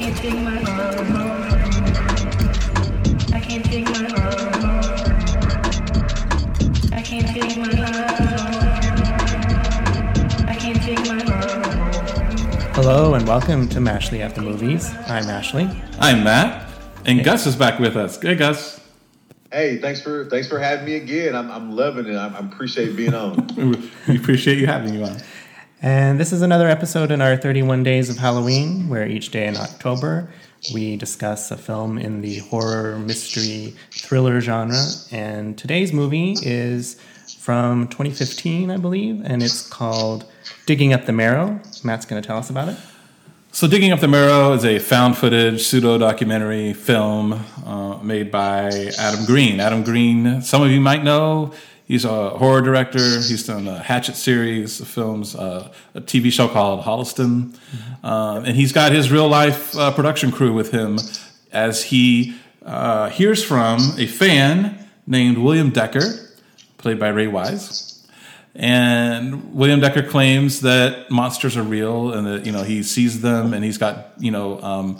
can't take my I can't take my I can't take my I can't take my Hello and welcome to Mashley at the Movies. I'm Ashley. I'm Matt, and Gus is back with us. Hey, Gus. Hey, thanks for thanks for having me again. I'm, I'm loving it. I, I appreciate being on. We appreciate you having you on. And this is another episode in our 31 Days of Halloween, where each day in October we discuss a film in the horror, mystery, thriller genre. And today's movie is from 2015, I believe, and it's called Digging Up the Marrow. Matt's going to tell us about it. So, Digging Up the Marrow is a found footage pseudo documentary film uh, made by Adam Green. Adam Green, some of you might know, he's a horror director. He's done a Hatchet series of films, uh, a TV show called Holliston. Um, and he's got his real life uh, production crew with him as he uh, hears from a fan named William Decker, played by Ray Wise. And William Decker claims that monsters are real and that you know he sees them and he's got you know um,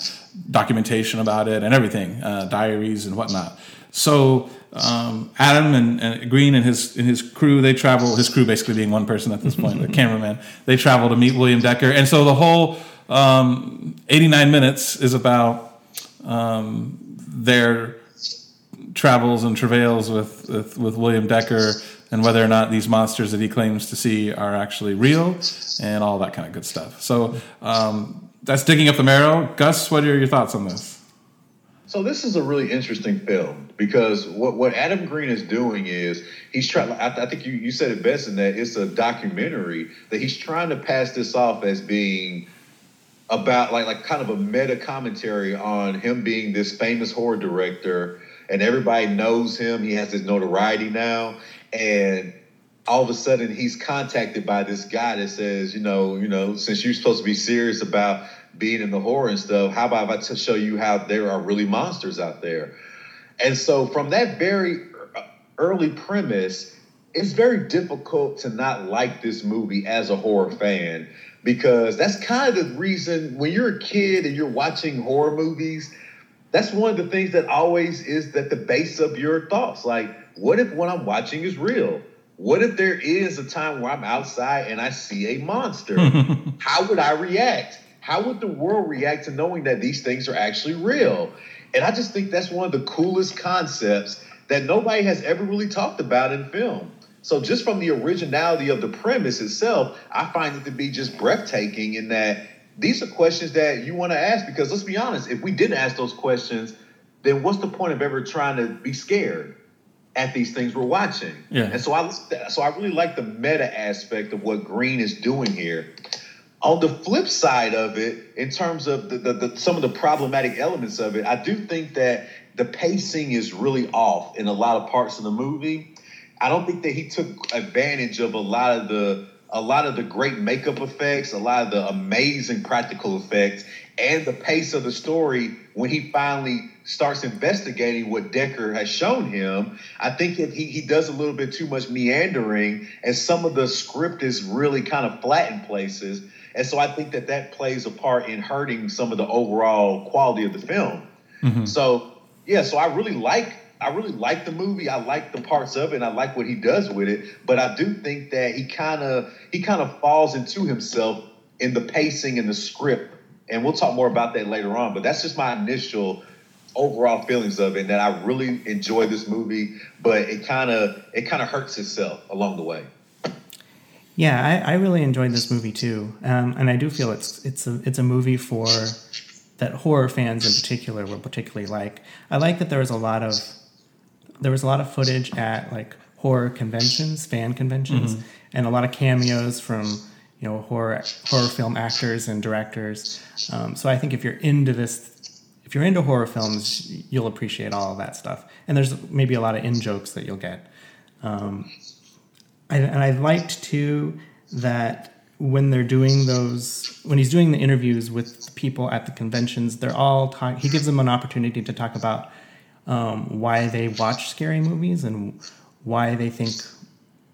documentation about it and everything, uh, diaries and whatnot. So um, Adam and, and Green and his and his crew they travel. His crew basically being one person at this point, the cameraman. They travel to meet William Decker, and so the whole um, 89 minutes is about um, their travels and travails with, with, with William Decker and whether or not these monsters that he claims to see are actually real and all that kind of good stuff. So um, that's digging up the marrow. Gus, what are your thoughts on this? So this is a really interesting film because what, what Adam Green is doing is he's trying. I, I think you, you said it best in that it's a documentary that he's trying to pass this off as being about like like kind of a meta commentary on him being this famous horror director and everybody knows him. He has his notoriety now, and all of a sudden he's contacted by this guy that says, you know, you know, since you're supposed to be serious about being in the horror and stuff, how about if I show you how there are really monsters out there? And so from that very early premise, it's very difficult to not like this movie as a horror fan because that's kind of the reason when you're a kid and you're watching horror movies, that's one of the things that always is that the base of your thoughts. Like, what if what I'm watching is real? What if there is a time where I'm outside and I see a monster? How would I react? How would the world react to knowing that these things are actually real? And I just think that's one of the coolest concepts that nobody has ever really talked about in film. So just from the originality of the premise itself, I find it to be just breathtaking in that these are questions that you want to ask because let's be honest, if we didn't ask those questions, then what's the point of ever trying to be scared at these things we're watching? Yeah. And so I so I really like the meta aspect of what Green is doing here. On the flip side of it, in terms of the, the, the, some of the problematic elements of it, I do think that the pacing is really off in a lot of parts of the movie. I don't think that he took advantage of a lot of the a lot of the great makeup effects, a lot of the amazing practical effects, and the pace of the story when he finally starts investigating what Decker has shown him. I think that he, he does a little bit too much meandering, and some of the script is really kind of flat in places. And so I think that that plays a part in hurting some of the overall quality of the film. Mm-hmm. So, yeah, so I really like I really like the movie. I like the parts of it. And I like what he does with it. But I do think that he kind of he kind of falls into himself in the pacing and the script. And we'll talk more about that later on. But that's just my initial overall feelings of it. And that I really enjoy this movie, but it kind of it kind of hurts itself along the way. Yeah, I, I really enjoyed this movie too, um, and I do feel it's it's a it's a movie for that horror fans in particular will particularly like. I like that there was a lot of there was a lot of footage at like horror conventions, fan conventions, and a lot of cameos from you know horror horror film actors and directors. Um, so I think if you're into this, if you're into horror films, you'll appreciate all of that stuff. And there's maybe a lot of in jokes that you'll get. Um, I, and I liked too that when they're doing those, when he's doing the interviews with people at the conventions, they're all talk. He gives them an opportunity to talk about um, why they watch scary movies and why they think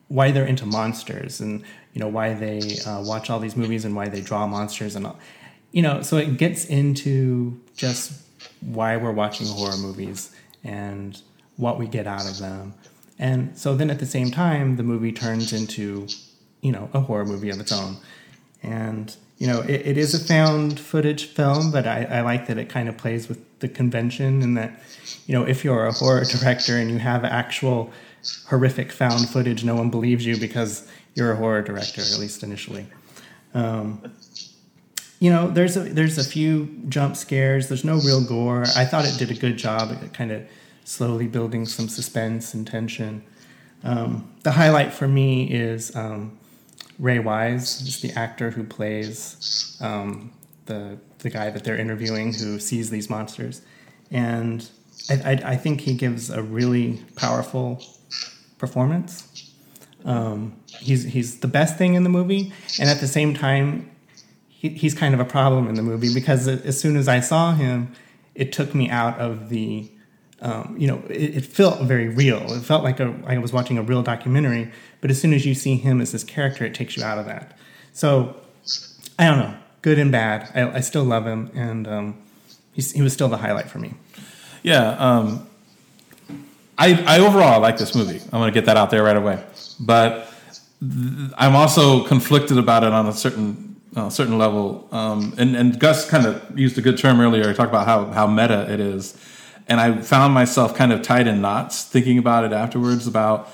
why they're into monsters and you know why they uh, watch all these movies and why they draw monsters and all. you know, so it gets into just why we're watching horror movies and what we get out of them. And so then at the same time, the movie turns into, you know, a horror movie of its own. And, you know, it, it is a found footage film, but I, I like that it kind of plays with the convention and that, you know, if you're a horror director and you have actual horrific found footage, no one believes you because you're a horror director, at least initially. Um, you know, there's a there's a few jump scares. There's no real gore. I thought it did a good job It kind of slowly building some suspense and tension. Um, the highlight for me is um, Ray Wise, is the actor who plays um, the the guy that they're interviewing who sees these monsters, and I, I, I think he gives a really powerful performance. Um, he's he's the best thing in the movie, and at the same time, he, he's kind of a problem in the movie because as soon as I saw him, it took me out of the. Um, you know, it, it, felt very real. It felt like a, I was watching a real documentary. But as soon as you see him as this character, it takes you out of that. So I don't know, good and bad. I, I still love him, and um, he was still the highlight for me. Yeah, um, I, I overall like this movie. I'm going to get that out there right away. But th- I'm also conflicted about it on a certain uh, certain level. Um, and, and Gus kind of used a good term earlier. He talked about how, how meta it is. And I found myself kind of tied in knots thinking about it afterwards about.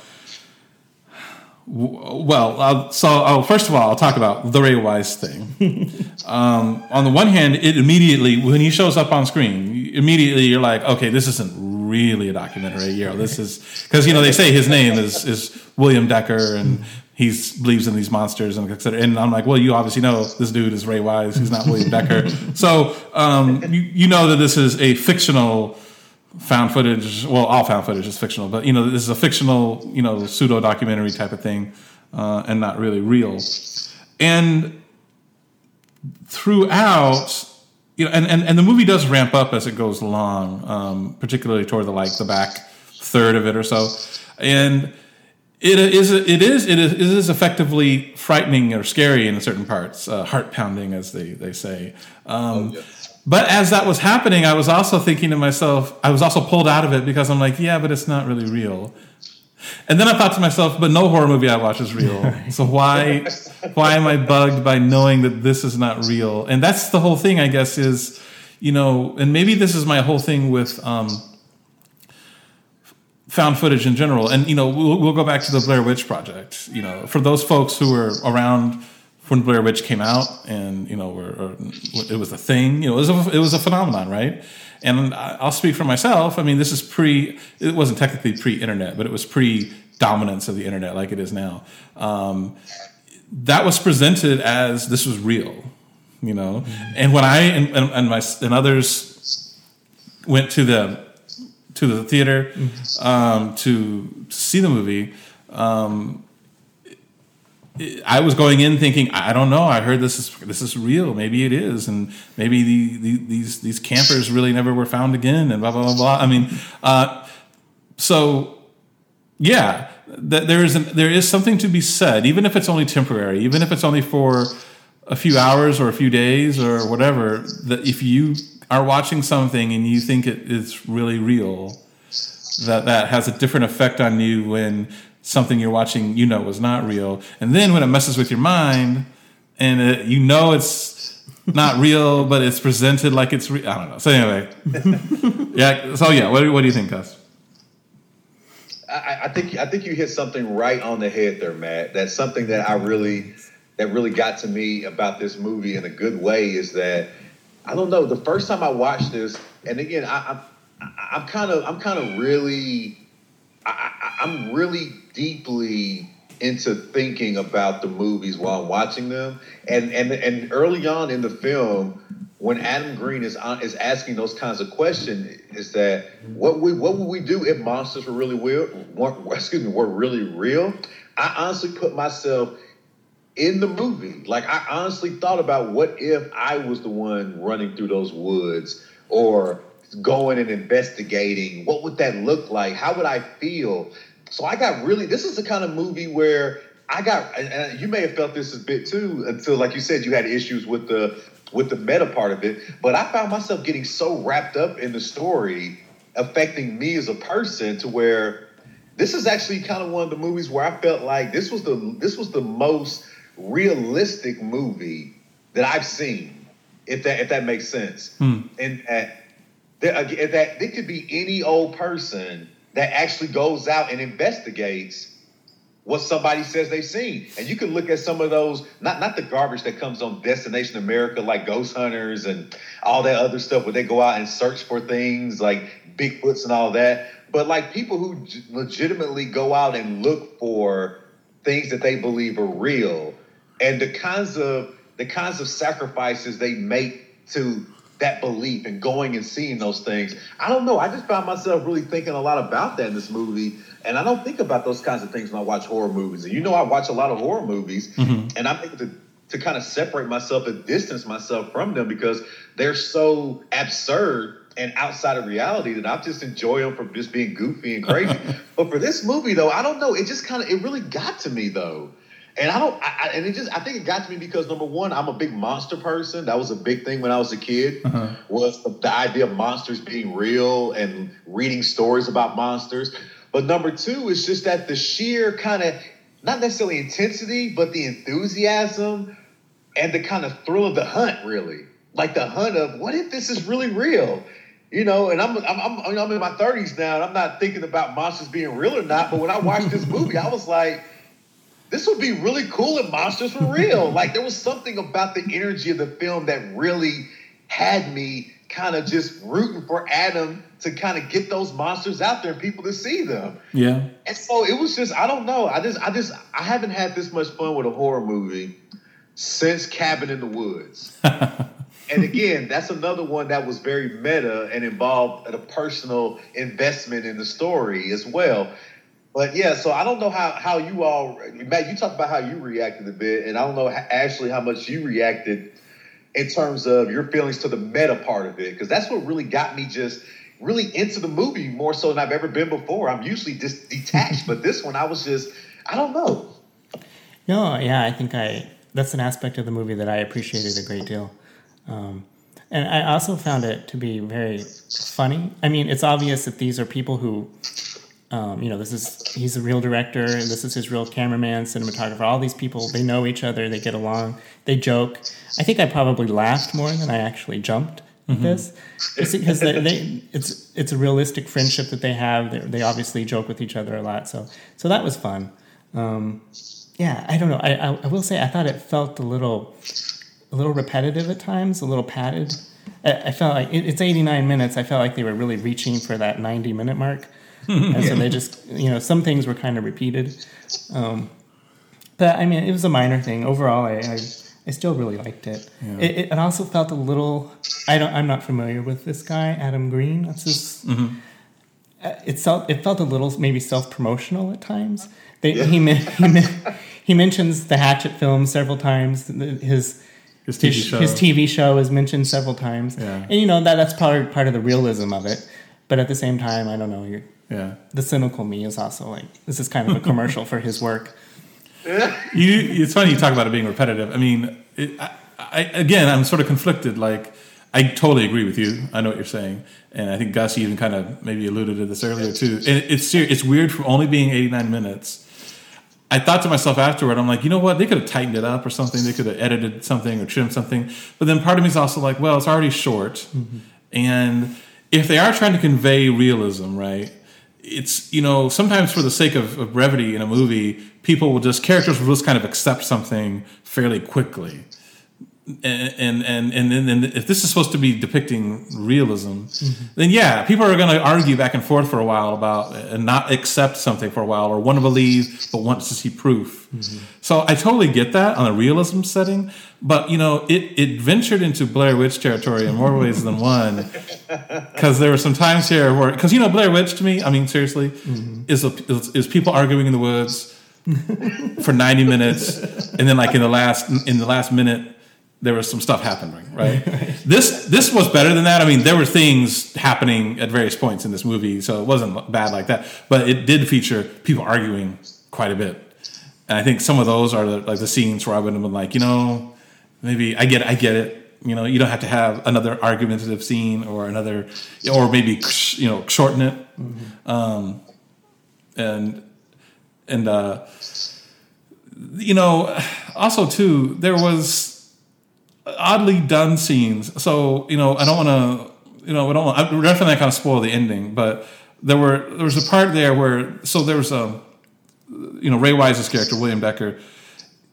Well, I'll, so oh, first of all, I'll talk about the Ray Wise thing. um, on the one hand, it immediately when he shows up on screen, immediately you're like, okay, this isn't really a documentary. You know, this is because you know they say his name is is William Decker and he believes in these monsters and etc. And I'm like, well, you obviously know this dude is Ray Wise. He's not William Decker. So um, you you know that this is a fictional found footage. Well, all found footage is fictional, but you know this is a fictional you know pseudo documentary type of thing uh, and not really real. And throughout you know, and, and, and the movie does ramp up as it goes along, um, particularly toward the like the back third of it or so, and it is it is it is, it is effectively frightening or scary in certain parts, uh, heart pounding as they they say. Um, oh. But as that was happening, I was also thinking to myself, I was also pulled out of it because I'm like, yeah, but it's not really real. And then I thought to myself, but no horror movie I watch is real. So why why am I bugged by knowing that this is not real? And that's the whole thing, I guess, is you know, and maybe this is my whole thing with um, found footage in general. And you know, we'll, we'll go back to the Blair Witch Project. You know, for those folks who were around when Blair Witch came out, and you know, or, or it was a thing. You know, it was a, it was a phenomenon, right? And I'll speak for myself. I mean, this is pre. It wasn't technically pre-internet, but it was pre-dominance of the internet, like it is now. Um, that was presented as this was real, you know. Mm-hmm. And when I and, and, my and others went to the to the theater mm-hmm. um, to see the movie. Um, I was going in thinking, I don't know. I heard this is this is real. Maybe it is, and maybe the, the, these these campers really never were found again, and blah blah blah blah. I mean, uh, so yeah, th- there is an, there is something to be said, even if it's only temporary, even if it's only for a few hours or a few days or whatever. That if you are watching something and you think it is really real, that that has a different effect on you when something you're watching you know was not real. And then when it messes with your mind and it, you know it's not real, but it's presented like it's real. I don't know. So anyway, yeah. So yeah, what, what do you think, Gus? I, I, think I think you hit something right on the head there, Matt. That's something that I really that really got to me about this movie in a good way is that I don't know. The first time I watched this, and again, I, I I'm kind of I'm kind of really I, I'm really deeply into thinking about the movies while I'm watching them. And and and early on in the film, when Adam Green is on, is asking those kinds of questions, is that what we what would we do if monsters were really real? Were, excuse me, were really real? I honestly put myself in the movie. Like I honestly thought about what if I was the one running through those woods or going and investigating. What would that look like? How would I feel? So I got really, this is the kind of movie where I got, and you may have felt this a bit too, until, like you said, you had issues with the with the meta part of it. But I found myself getting so wrapped up in the story affecting me as a person to where this is actually kind of one of the movies where I felt like this was the this was the most realistic movie that I've seen, if that if that makes sense. Hmm. And uh, that that that it could be any old person that actually goes out and investigates what somebody says they've seen. And you can look at some of those, not not the garbage that comes on Destination America, like Ghost Hunters and all that other stuff where they go out and search for things like Bigfoots and all that. But like people who legitimately go out and look for things that they believe are real and the kinds of the kinds of sacrifices they make to that belief and going and seeing those things. I don't know. I just found myself really thinking a lot about that in this movie. And I don't think about those kinds of things when I watch horror movies. And you know, I watch a lot of horror movies, mm-hmm. and I'm able to, to kind of separate myself and distance myself from them because they're so absurd and outside of reality that I just enjoy them for just being goofy and crazy. but for this movie, though, I don't know. It just kind of, it really got to me, though. And I don't, I, I, and it just, I think it got to me because number one, I'm a big monster person. That was a big thing when I was a kid. Uh-huh. Was the, the idea of monsters being real and reading stories about monsters. But number two is just that the sheer kind of, not necessarily intensity, but the enthusiasm and the kind of thrill of the hunt, really. Like the hunt of what if this is really real? You know, and I'm I'm I'm, I'm in my 30s now, and I'm not thinking about monsters being real or not. But when I watched this movie, I was like, this would be really cool if monsters were real. like there was something about the energy of the film that really had me kind of just rooting for Adam to kind of get those monsters out there and people to see them. Yeah. And so it was just I don't know. I just I just I haven't had this much fun with a horror movie since Cabin in the Woods. and again, that's another one that was very meta and involved a personal investment in the story as well. But yeah, so I don't know how how you all Matt, you talked about how you reacted a bit, and I don't know Ashley how much you reacted in terms of your feelings to the meta part of it, because that's what really got me just really into the movie more so than I've ever been before. I'm usually just detached, but this one I was just I don't know. No, yeah, I think I that's an aspect of the movie that I appreciated a great deal. Um, and I also found it to be very funny. I mean, it's obvious that these are people who, um, you know, this is he's a real director, and this is his real cameraman, cinematographer. All these people, they know each other, they get along, they joke. I think I probably laughed more than I actually jumped with this, because they, they, it's it's a realistic friendship that they have. They, they obviously joke with each other a lot, so so that was fun. Um, yeah, I don't know. I, I I will say I thought it felt a little a little repetitive at times, a little padded. I, I felt like it, it's 89 minutes. I felt like they were really reaching for that 90 minute mark, and so they just you know some things were kind of repeated. Um, but I mean, it was a minor thing. Overall, I I, I still really liked it. It, it. It also felt a little. I don't. I'm not familiar with this guy, Adam Green. That's his. Uh, It felt it felt a little maybe self promotional at times. They, he, he, he mentions the Hatchet film several times. His His TV his, show. his TV show is mentioned several times, Yeah. and you know that that's probably part of the realism of it. But at the same time, I don't know. You're, Yeah. the cynical me is also like this is kind of a commercial for his work. You, it's funny you talk about it being repetitive. I mean, it, I, I, again, I'm sort of conflicted. Like, I totally agree with you. I know what you're saying, and I think Gus even kind of maybe alluded to this earlier too. And it, it's ser- it's weird for only being 89 minutes. I thought to myself afterward, I'm like, you know what? They could have tightened it up or something. They could have edited something or trimmed something. But then part of me is also like, well, it's already short, mm-hmm. and if they are trying to convey realism, right? It's you know sometimes for the sake of, of brevity in a movie, people will just characters will just kind of accept something fairly quickly and and and then and if this is supposed to be depicting realism, mm-hmm. then yeah, people are going to argue back and forth for a while about and not accept something for a while, or want to believe but want to see proof. Mm-hmm. So I totally get that on a realism setting, but you know, it it ventured into Blair Witch territory in more ways than one. Because there were some times here where, because you know, Blair Witch to me, I mean, seriously, mm-hmm. is, a, is is people arguing in the woods for 90 minutes and then like in the last in the last minute there was some stuff happening right, this this was better than that. I mean there were things happening at various points in this movie so it wasn't bad like that but it did feature people arguing quite a bit. And i think some of those are the, like the scenes where i would have been like you know maybe i get it i get it. You know, you don't have to have another argumentative scene or another, or maybe you know shorten it. Um, and and uh, you know, also too, there was oddly done scenes. So you know, I don't want to, you know, I don't. Want, I definitely not going to spoil the ending, but there were there was a part there where so there was a, you know, Ray Wise's character William Decker.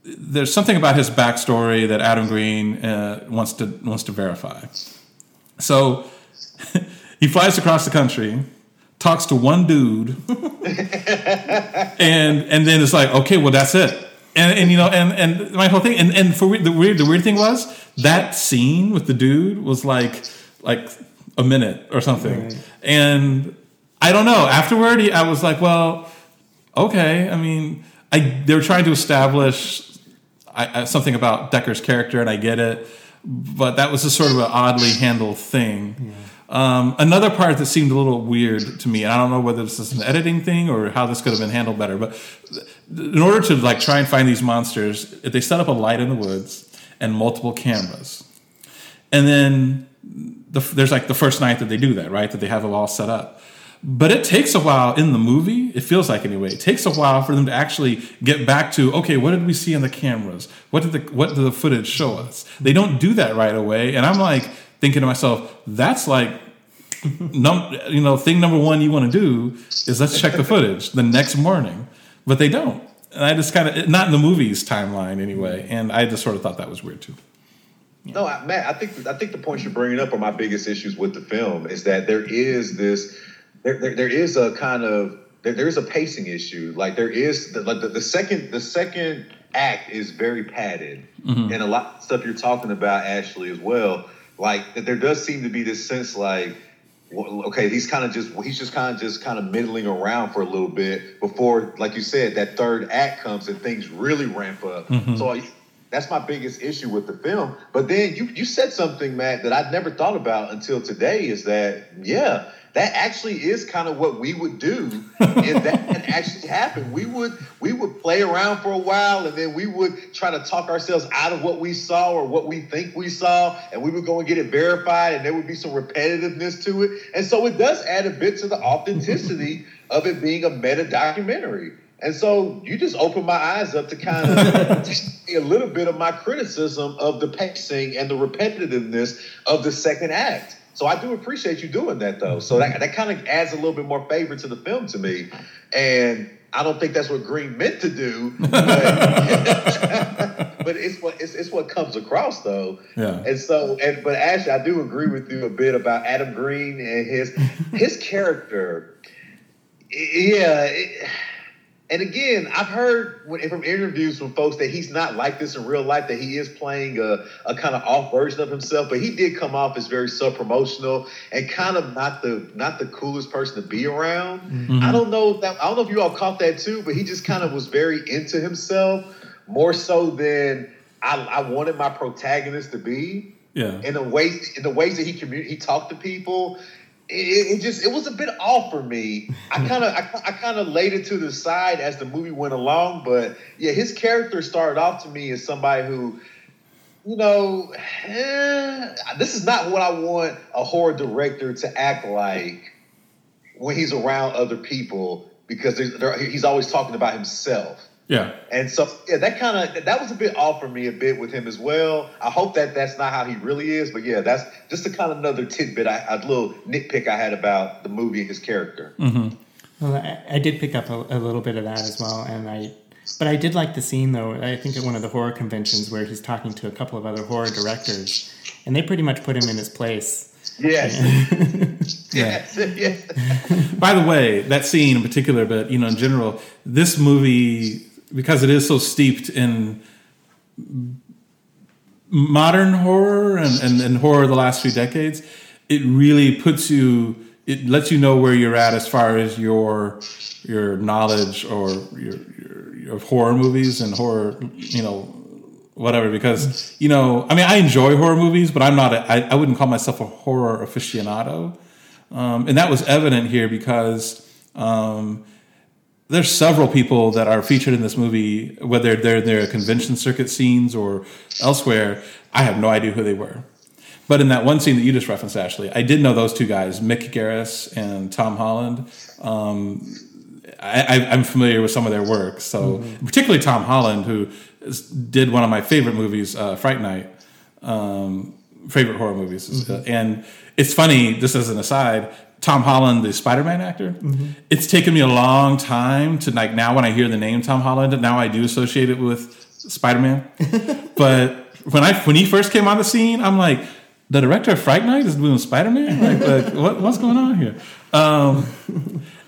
There's something about his backstory that Adam Green uh, wants to wants to verify. So he flies across the country, talks to one dude, and and then it's like, okay, well that's it. And, and you know, and, and my whole thing, and, and for the weird, the weird thing was that scene with the dude was like like a minute or something, Right. and I don't know. Afterward, I was like, well, okay. I mean, I they were trying to establish I, I, something about Decker's character, and I get it, but that was just sort of an oddly handled thing. Um, another part that seemed a little weird to me, and I don't know whether this is an editing thing or how this could have been handled better, but in order to like try and find these monsters, they set up a light in the woods and multiple cameras, and then the, there's like the first night that they do that, right? That they have it all set up. But it takes a while in the movie, it feels like anyway, it takes a while for them to actually get back to, okay, what did we see in the cameras? What did the what did the footage show us? They don't do that right away. And I'm like thinking to myself, that's like num you know, thing number one you want to do is let's check the footage the next morning. But they don't. And I just kind of not in the movie's timeline anyway. And I just sort of thought that was weird too. No, I, Matt, I think I think the points you're bringing up are my biggest issues with the film is that there is this, there, there, there is a kind of there, there is a pacing issue. Like there is the, like the, the second the second act is very padded, mm-hmm. and a lot of stuff you're talking about, Ashley, as well. Like that, there does seem to be this sense like. well, Okay, he's kind of just he's just kind of just kind of middling around for a little bit before, like you said, that third act comes and things really ramp up. Mm-hmm. So I- that's my biggest issue with the film. But then you you said something, Matt, that I'd never thought about until today. Is that yeah, that actually is kind of what we would do if that actually happened. We would we would play around for a while, and then we would try to talk ourselves out of what we saw or what we think we saw, and we would go and get it verified, and there would be some repetitiveness to it, and so it does add a bit to the authenticity of it being a meta documentary. And so you just opened my eyes up to kind of see a little bit of my criticism of the pacing and the repetitiveness of the second act. So I do appreciate you doing that though. So that, that kind of adds a little bit more favor to the film to me. And I don't think that's what Green meant to do, but, but it's what it's, it's what comes across though. Yeah. And so, and but Ashley, I do agree with you a bit about Adam Green and his his character. Yeah, it- and again, I've heard from interviews from folks that he's not like this in real life. That he is playing a, a kind of off version of himself, but he did come off as very self promotional and kind of not the not the coolest person to be around. Mm-hmm. I don't know if that I don't know if you all caught that too, but he just kind of was very into himself more so than I, I wanted my protagonist to be Yeah. in the ways in the ways that he commu- he talked to people. It, it just it was a bit off for me. I kind of I, I kind of laid it to the side as the movie went along, but yeah, his character started off to me as somebody who, you know, eh, this is not what I want a horror director to act like when he's around other people because there's, there, he's always talking about himself. Yeah. And so, yeah, that kind of that was a bit off for me a bit with him as well. I hope that that's not how he really is, but yeah, that's just a kind of another tidbit, I, a little nitpick I had about the movie and his character. Mm-hmm. Well, I, I did pick up a, a little bit of that as well, and I, but I did like the scene though. I think at one of the horror conventions where he's talking to a couple of other horror directors, and they pretty much put him in his place. Yes, yes, yes. By the way, that scene in particular, but you know, in general, this movie because it is so steeped in modern horror and, and, and horror the last few decades, it really puts you. It lets you know where you're at as far as your your knowledge or your, your, your horror movies and horror, you know, whatever. Because you know, I mean, I enjoy horror movies, but I'm not. A, I, I wouldn't call myself a horror aficionado. Um, and that was evident here because um, there's several people that are featured in this movie, whether they're in their convention circuit scenes or elsewhere. I have no idea who they were. But in that one scene that you just referenced, Ashley, I did know those two guys, Mick Garris and Tom Holland. Um, I, I'm familiar with some of their work, so particularly Tom Holland, who is, did one of my favorite movies, uh, Fright Night, um, favorite horror movies. And it's funny, just as an aside, Tom Holland, the Spider-Man actor, it's taken me a long time to like now when I hear the name Tom Holland, now I do associate it with Spider-Man. but when I when he first came on the scene, I'm like, the director of Fright Night is doing Spider-Man. Like, like what, what's going on here? Um,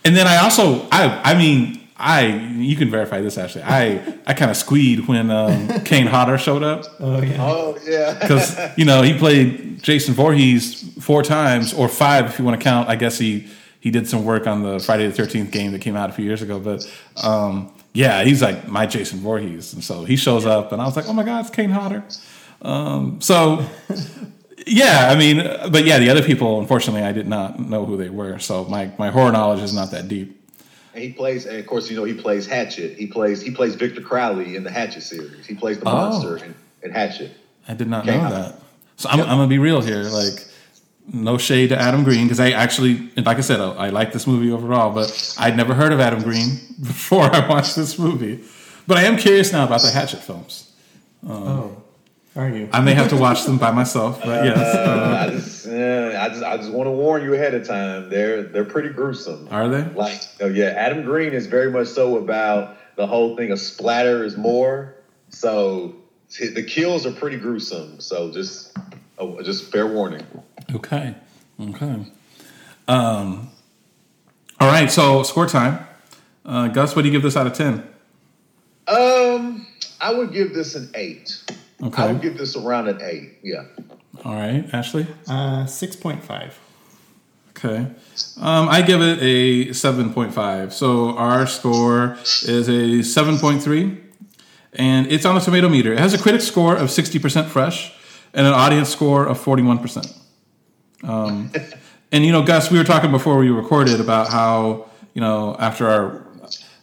and then I also, I, I mean, I you can verify this actually. I I kind of squeed when um, Kane Hodder showed up Oh yeah. Oh yeah. because you know he played Jason Voorhees four times or five if you want to count. I guess he he did some work on the Friday the Thirteenth game that came out a few years ago. But um, yeah, he's like my Jason Voorhees, and so he shows up, and I was like, oh my god, it's Kane Hodder. Um, so yeah, I mean, but yeah, the other people, unfortunately, I did not know who they were. So my my horror knowledge is not that deep. And he plays, and of course, you know, he plays Hatchet. He plays, he plays Victor Crowley in the Hatchet series. He plays the Oh. monster in, in Hatchet. I did not Okay. know that. So I'm, I'm gonna be real here. Like, no shade to Adam Green because I actually, like I said, I, I like this movie overall, but I'd never heard of Adam Green before I watched this movie. But I am curious now about the Hatchet films. Um, oh, are you? I may have to watch them by myself, but yes. Uh, Uh, I just, uh, I just, I just want to warn you ahead of time. They're, they're pretty gruesome. are they? Like, oh yeah, Adam Green is very much so about the whole thing of splatter is more. So the kills are pretty gruesome. So just, oh, just fair warning. Okay. Okay. Um, all right. So score time. Uh, Gus, what do you give this out of ten? Um, I would give this an eight. I Okay. would give this around an eight. Yeah. All right, Ashley. Uh, six point five. Okay. Um, I give it a 7.5. So our score is a 7.3. And it's on the tomato meter. It has a critic score of 60% fresh and an audience score of 41%. Um, and, you know, Gus, we were talking before we recorded about how, you know, after our,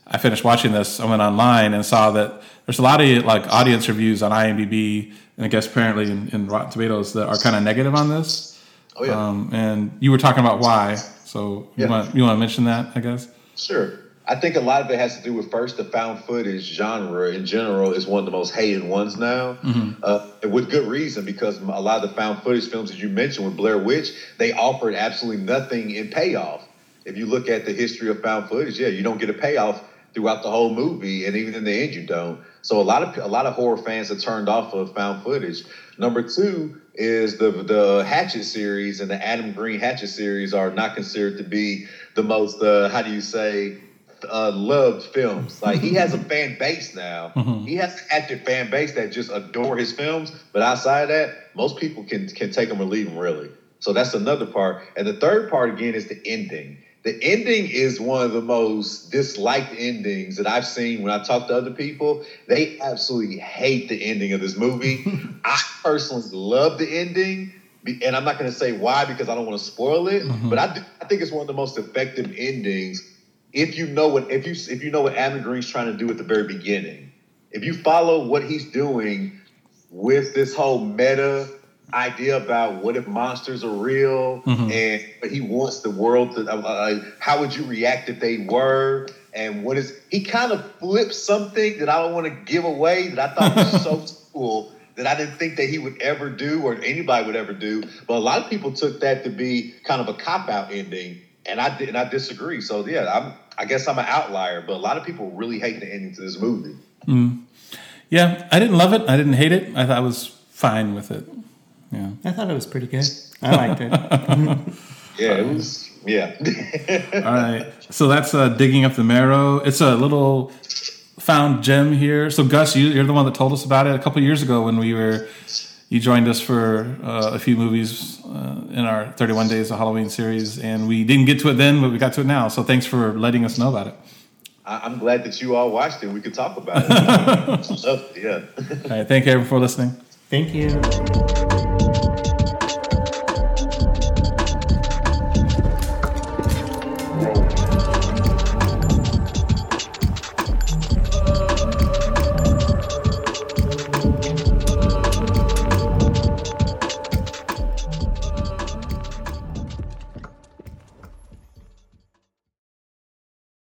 I finished watching this, I went online and saw that there's a lot of like audience reviews on IMDb and I guess apparently in, in Rotten Tomatoes that are kind of negative on this. Oh yeah. Um, and you were talking about why. So you Yeah. want you want to mention that? I guess. Sure. I think a lot of it has to do with first the found footage genre in general is one of the most hated ones now, uh, with good reason because a lot of the found footage films that you mentioned with Blair Witch, they offered absolutely nothing in payoff. If you look at the history of found footage, yeah, you don't get a payoff throughout the whole movie, and even in the end, you don't. So a lot of a lot of horror fans are turned off of found footage. Number two is the the Hatchet series and the Adam Green Hatchet series are not considered to be the most uh, how do you say uh, loved films. Like he has a fan base now. He has an active fan base that just adore his films. But outside of that, most people can can take them or leave them really. So that's another part. And the third part again is the ending. The ending is one of the most disliked endings that I've seen when I talk to other people. They absolutely hate the ending of this movie. I personally love the ending, and I'm not going to say why because I don't want to spoil it. Mm-hmm. But I, do, I think it's one of the most effective endings if you know what if you if you know what Adam Green's trying to do at the very beginning. If you follow what he's doing with this whole meta idea about what if monsters are real and but he wants the world to uh, uh, how would you react if they were and what is he kind of flips something that I don't want to give away that I thought was so cool that I didn't think that he would ever do or anybody would ever do but a lot of people took that to be kind of a cop out ending and I did and I disagree so yeah I'm I guess I'm an outlier but a lot of people really hate the ending to this movie Yeah, I didn't love it. I didn't hate it. I thought I was fine with it. Yeah. I thought it was pretty good. I liked it. yeah it was yeah All right. So that's uh, digging up the marrow. It's a little found gem here. So Gus, you, you're the one that told us about it a couple years ago when we were. You joined us for uh, a few movies uh, in our 31 Days of Halloween series, and we didn't get to it then, but we got to it now. So thanks for letting us know about it. I- I'm glad that you all watched it. We could talk about it. It, yeah. All right. Thank you everyone for listening. Thank you.